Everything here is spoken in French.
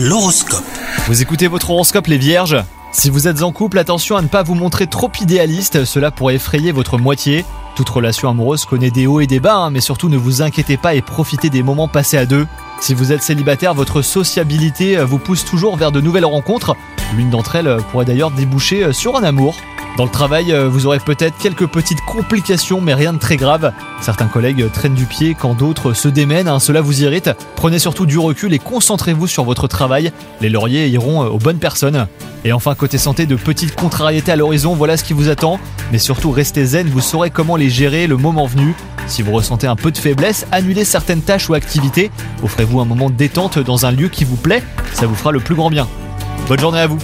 L'horoscope. Vous écoutez votre horoscope les vierges? Si vous êtes en couple, attention à ne pas vous montrer trop idéaliste, cela pourrait effrayer votre moitié. Toute relation amoureuse connaît des hauts et des bas, hein, mais surtout ne vous inquiétez pas et profitez des moments passés à deux. Si vous êtes célibataire, votre sociabilité euh, vous pousse toujours vers de nouvelles rencontres. L'une d'entre elles euh, pourrait d'ailleurs déboucher euh, sur un amour. Dans le travail, euh, vous aurez peut-être quelques petites complications, mais rien de très grave. Certains collègues traînent du pied quand d'autres se démènent, hein, cela vous irrite. Prenez surtout du recul et concentrez-vous sur votre travail. Les lauriers iront euh, aux bonnes personnes. Et enfin, côté santé, de petites contrariétés à l'horizon, voilà ce qui vous attend. Mais surtout, restez zen, vous saurez comment les gérer le moment venu. Si vous ressentez un peu de faiblesse, annulez certaines tâches ou activités. Offrez-vous un moment de détente dans un lieu qui vous plaît, ça vous fera le plus grand bien. Bonne journée à vous